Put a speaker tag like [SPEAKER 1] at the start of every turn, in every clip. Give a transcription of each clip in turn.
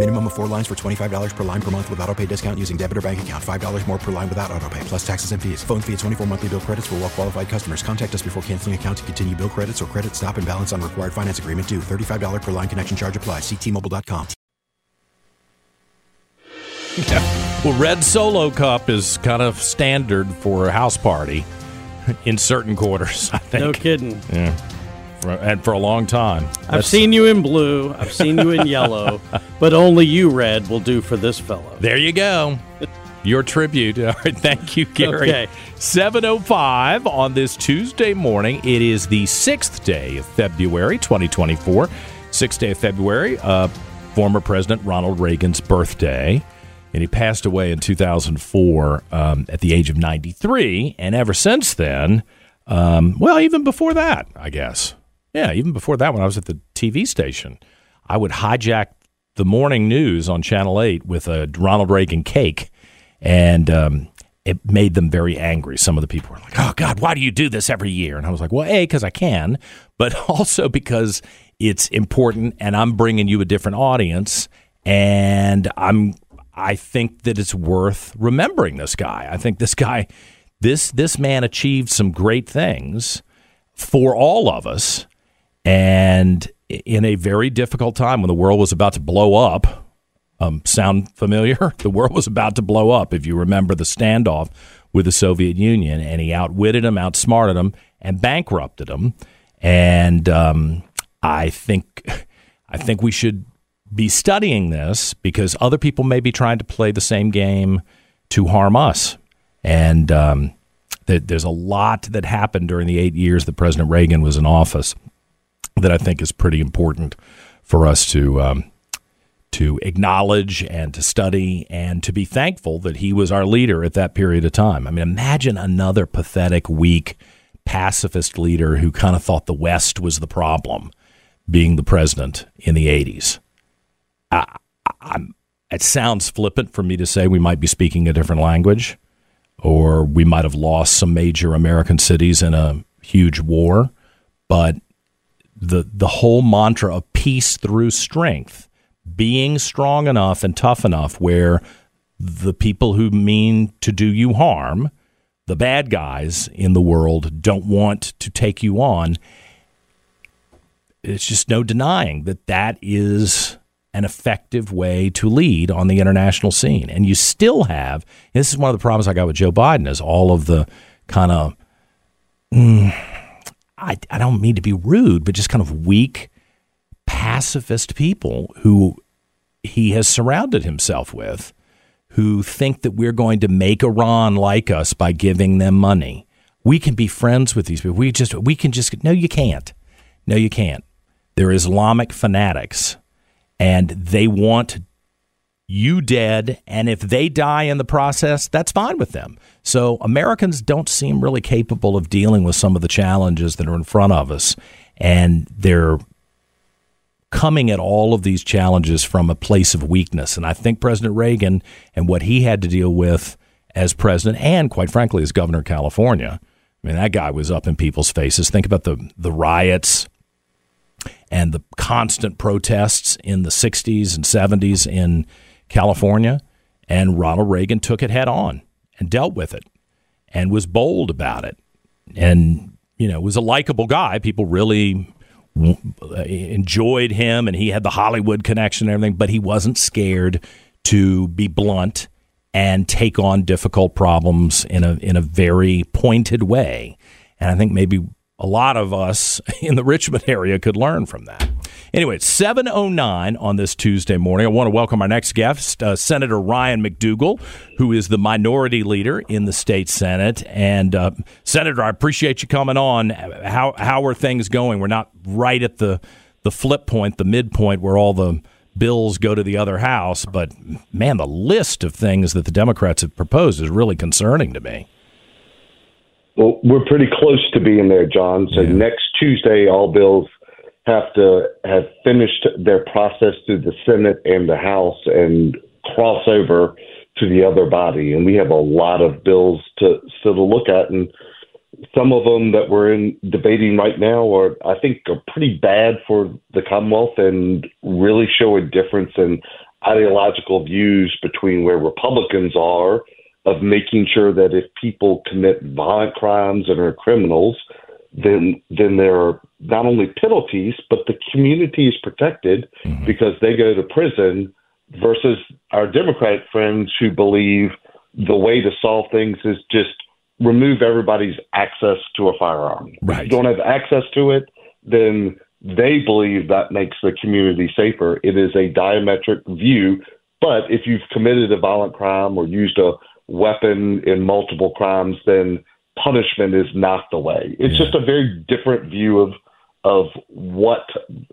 [SPEAKER 1] Minimum of four lines for $25 per line per month with auto pay discount using debit or bank account. $5 more per line without auto pay, plus taxes and fees. Phone fee at 24 monthly bill credits for well qualified customers. Contact us before canceling account to continue bill credits or credit stop and balance on required finance agreement due. $35 per line connection charge applies. Ctmobile.com.
[SPEAKER 2] Well, Red Solo Cup is kind of standard for a house party in certain quarters, I think.
[SPEAKER 3] No kidding.
[SPEAKER 2] Yeah. For, and for a long time.
[SPEAKER 3] I've
[SPEAKER 2] That's-
[SPEAKER 3] seen you in blue. I've seen you in yellow, but only you, red, will do for this fellow.
[SPEAKER 2] There you go. Your tribute. All right. Thank you, Gary.
[SPEAKER 3] Okay.
[SPEAKER 2] 7.05 on this Tuesday morning. It is the sixth day of February 2024. Sixth day of February, uh, former President Ronald Reagan's birthday. And he passed away in 2004 um, at the age of 93. And ever since then, um, well, even before that, I guess. Yeah, even before that, when I was at the TV station, I would hijack the morning news on Channel 8 with a Ronald Reagan cake. And um, it made them very angry. Some of the people were like, oh, God, why do you do this every year? And I was like, well, A, because I can, but also because it's important and I'm bringing you a different audience. And I'm, I think that it's worth remembering this guy. I think this guy, this, this man achieved some great things for all of us. And in a very difficult time when the world was about to blow up, um, sound familiar? The world was about to blow up, if you remember the standoff with the Soviet Union, and he outwitted them, outsmarted them, and bankrupted them. And um, I think, I think we should be studying this because other people may be trying to play the same game to harm us. And um, th- there's a lot that happened during the eight years that President Reagan was in office that I think is pretty important for us to um, to acknowledge and to study and to be thankful that he was our leader at that period of time. I mean, imagine another pathetic, weak, pacifist leader who kind of thought the West was the problem, being the president in the '80s. I, I'm, it sounds flippant for me to say we might be speaking a different language, or we might have lost some major American cities in a huge war, but the the whole mantra of peace through strength, being strong enough and tough enough where the people who mean to do you harm, the bad guys in the world don't want to take you on. It's just no denying that that is an effective way to lead on the international scene. And you still have this is one of the problems I got with Joe Biden is all of the kind of mm, I, I don't mean to be rude, but just kind of weak, pacifist people who he has surrounded himself with who think that we're going to make Iran like us by giving them money. We can be friends with these people. We just we can just no, you can't. No, you can't. They're Islamic fanatics, and they want you dead. And if they die in the process, that's fine with them. So Americans don't seem really capable of dealing with some of the challenges that are in front of us, and they're coming at all of these challenges from a place of weakness. And I think President Reagan and what he had to deal with as president, and quite frankly, as governor of California, I mean, that guy was up in people's faces. Think about the the riots and the constant protests in the 60s and 70s in California. And Ronald Reagan took it head on and dealt with it and was bold about it. And, you know, was a likable guy. People really uh, enjoyed him and he had the Hollywood connection and everything, but he wasn't scared to be blunt and take on difficult problems in a in a very pointed way. And I think maybe a lot of us in the Richmond area could learn from that. Anyway, it's 709 on this Tuesday morning. I want to welcome our next guest, uh, Senator Ryan McDougle, who is the minority leader in the state Senate. And uh, Senator, I appreciate you coming on. How how are things going? We're not right at the the flip point, the midpoint where all the bills go to the other house, but man, the list of things that the Democrats have proposed is really concerning to me.
[SPEAKER 4] Well, we're pretty close to being there, John. So yeah. next Tuesday, all bills have to have finished their process through the Senate and the House and cross over to the other body. And we have a lot of bills to still to look at, and some of them that we're in debating right now are, I think, are pretty bad for the Commonwealth and really show a difference in ideological views between where Republicans are of making sure that if people commit violent crimes and are criminals, then then there are not only penalties, but the community is protected mm-hmm. because they go to prison versus our Democratic friends who believe the way to solve things is just remove everybody's access to a firearm.
[SPEAKER 2] Right.
[SPEAKER 4] If you don't have access to it, then they believe that makes the community safer. It is a diametric view, but if you've committed a violent crime or used a weapon in multiple crimes, then punishment is not the way. It's yeah. just a very different view of of what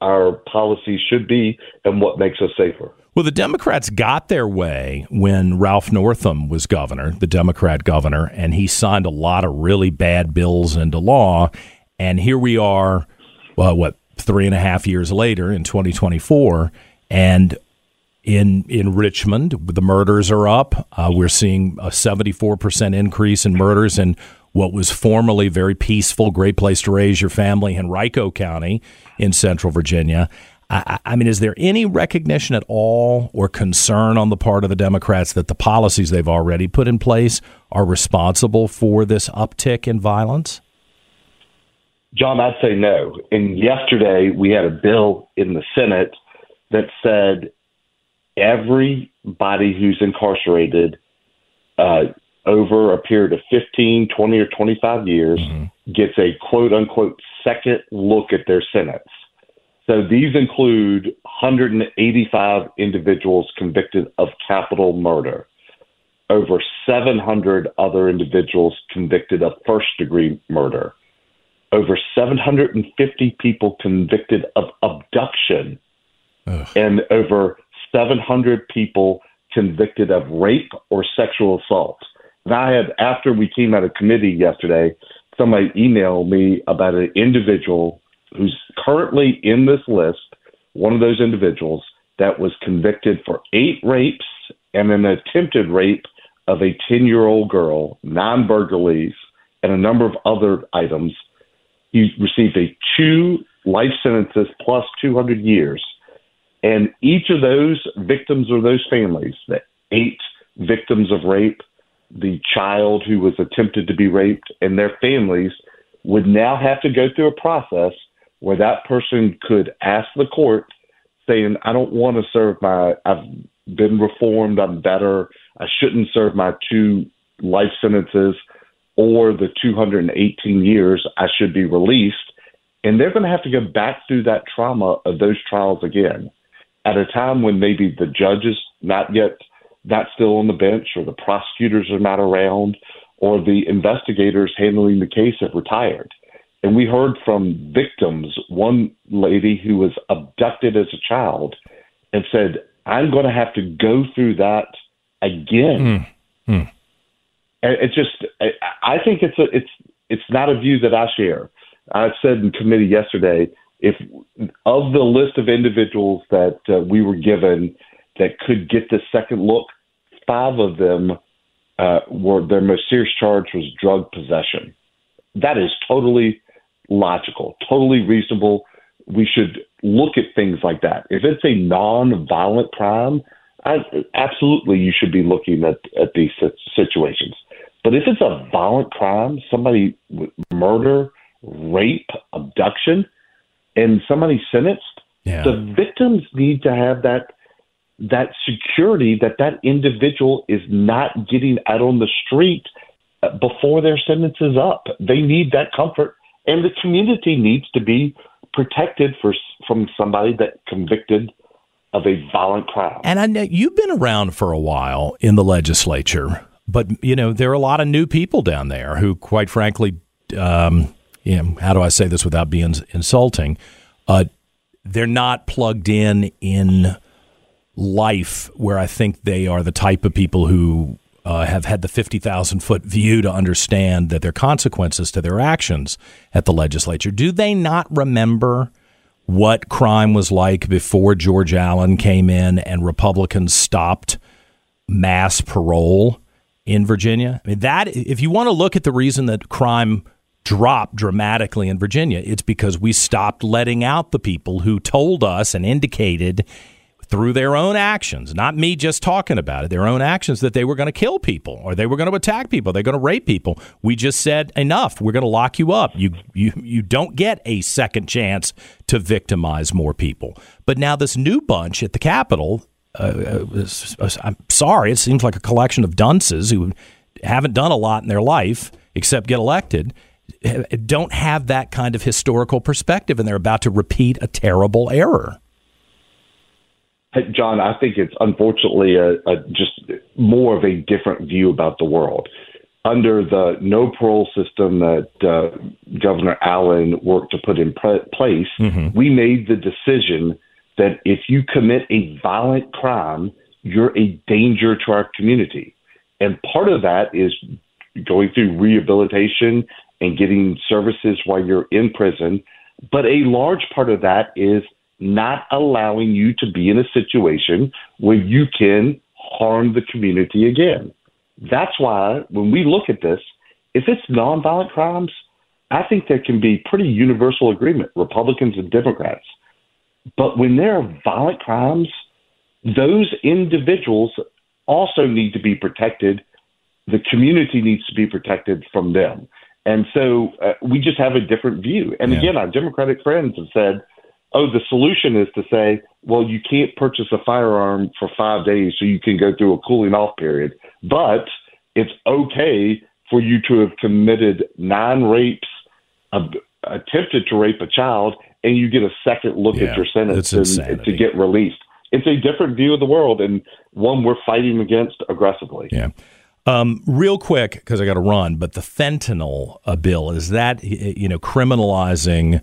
[SPEAKER 4] our policy should be and what makes us safer.
[SPEAKER 2] Well, the Democrats got their way when Ralph Northam was governor, the Democrat governor, and he signed a lot of really bad bills into law. And here we are, well, what, three and a half years later in 2024, and in in Richmond, the murders are up. Uh, we're seeing a 74% increase in murders in what was formerly very peaceful, great place to raise your family, in Henrico County in Central Virginia. I, I, mean, is there any recognition at all or concern on the part of the Democrats that the policies they've already put in place are responsible for this uptick in violence?
[SPEAKER 4] John, I'd say no. And yesterday we had a bill in the Senate that said everybody who's incarcerated uh, over a period of 15, 20, or 25 years mm-hmm. gets a quote unquote second look at their sentence. So these include 185 individuals convicted of capital murder, over 700 other individuals convicted of first degree murder, over 750 people convicted of abduction, Ugh. and over 700 people convicted of rape or sexual assault. And I had, after we came out of committee yesterday, somebody emailed me about an individual who's currently in this list, one of those individuals that was convicted for eight rapes and an attempted rape of a 10 year old girl, nine burglaries, and a number of other items. He received a two life sentences plus 200 years. And each of those victims or those families, the eight victims of rape, the child who was attempted to be raped, and their families would now have to go through a process where that person could ask the court saying, I don't want to serve my, I've been reformed, I'm better, I shouldn't serve my two life sentences or the 218 years, I should be released. And they're going to have to go back through that trauma of those trials again at a time when maybe the judge is not yet not still on the bench or the prosecutors are not around or the investigators handling the case have retired. And we heard from victims, one lady who was abducted as a child and said, I'm going to have to go through that again. Mm. Mm. And it just, I think it's a, it's, it's not a view that I share. I said in committee yesterday, if of the list of individuals that uh, we were given that could get the second look, five of them uh, were their most serious charge was drug possession. That is totally logical, totally reasonable. We should look at things like that. If it's a non-violent crime, I, absolutely you should be looking at, at these situations. But if it's a violent crime, somebody murder, rape, abduction, and somebody sentenced, yeah. the victims need to have that that security that that individual is not getting out on the street before their sentence is up. They need that comfort and the community needs to be protected for from somebody that convicted of a violent crime.
[SPEAKER 2] And I know you've been around for a while in the legislature, but you know there are a lot of new people down there who, quite frankly, um, you know, how do I say this without being insulting? Uh, they're not plugged in in life where I think they are the type of people who uh, have had the 50,000 foot view to understand that there are consequences to their actions at the legislature. Do they not remember what crime was like before George Allen came in and Republicans stopped mass parole in Virginia? I mean, that, if you want to look at the reason that crime dropped dramatically in Virginia, it's because we stopped letting out the people who told us and indicated through their own actions, not me just talking about it, their own actions that they were going to kill people or they were going to attack people, they're going to rape people. We just said enough. We're going to lock you up. You you you don't get a second chance to victimize more people. But now this new bunch at the Capitol, uh, uh, I'm sorry, it seems like a collection of dunces who haven't done a lot in their life except get elected don't have that kind of historical perspective and they're about to repeat a terrible error.
[SPEAKER 4] John, I think it's unfortunately a, a, just more of a different view about the world. Under the no parole system that uh, Governor Allen worked to put in pre- place, mm-hmm. we made the decision that if you commit a violent crime, you're a danger to our community. And part of that is going through rehabilitation and getting services while you're in prison. But a large part of that is not allowing you to be in a situation where you can harm the community again. That's why when we look at this, if it's nonviolent crimes, I think there can be pretty universal agreement, Republicans and Democrats. But when there are violent crimes, those individuals also need to be protected. The community needs to be protected from them. And so uh, we just have a different view. And yeah. again, our Democratic friends have said, oh, the solution is to say, well, you can't purchase a firearm for five days so you can go through a cooling off period, but it's okay for you to have committed nine rapes, attempted to rape a child, and you get a second look yeah, at your sentence and, to get released. It's a different view of the world and one we're fighting against aggressively.
[SPEAKER 2] Yeah. Um, real quick, because I got to run, but the fentanyl uh, bill is that you know criminalizing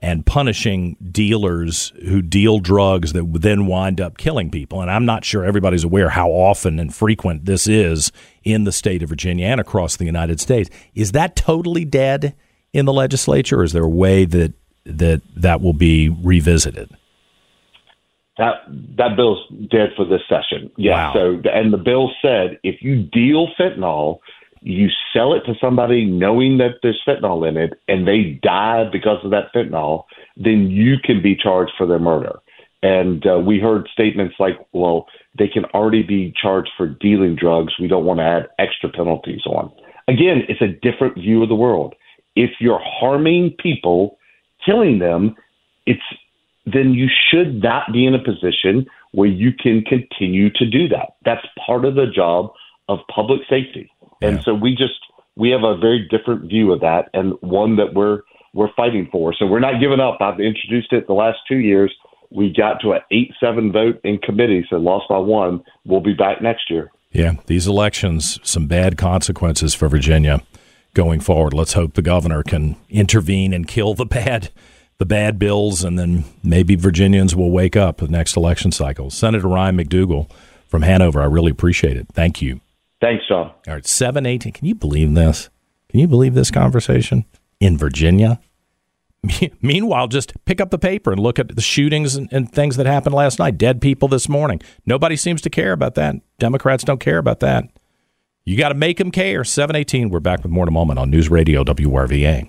[SPEAKER 2] and punishing dealers who deal drugs that then wind up killing people. And I'm not sure everybody's aware how often and frequent this is in the state of Virginia and across the United States. Is that totally dead in the legislature, or is there a way that that that will be revisited?
[SPEAKER 4] That that bill's dead for this session. Yeah. Wow. So and the bill said if you deal fentanyl you sell it to somebody knowing that there's fentanyl in it and they die because of that fentanyl, then you can be charged for their murder. And uh, we heard statements like, well, they can already be charged for dealing drugs. We don't want to add extra penalties on. Again, it's a different view of the world. If you're harming people, killing them, it's then you should not be in a position where you can continue to do that. That's part of the job of public safety. And yeah. so we just we have a very different view of that and one that we're we're fighting for. So we're not giving up. I've introduced it the last two years. We got to an eight seven vote in committee, so lost by one. We'll be back next year.
[SPEAKER 2] Yeah, these elections, some bad consequences for Virginia going forward. Let's hope the governor can intervene and kill the bad the bad bills, and then maybe Virginians will wake up the next election cycle. Senator Ryan McDougle from Hanover, I really appreciate it. Thank you.
[SPEAKER 4] Thanks, John.
[SPEAKER 2] All right, 718. Can you believe this? Can you believe this conversation in Virginia? Meanwhile, just pick up the paper and look at the shootings and, and, things that happened last night. Dead people this morning. Nobody seems to care about that. Democrats don't care about that. You got to make them care. 718. We're back with more in a moment on News Radio WRVA.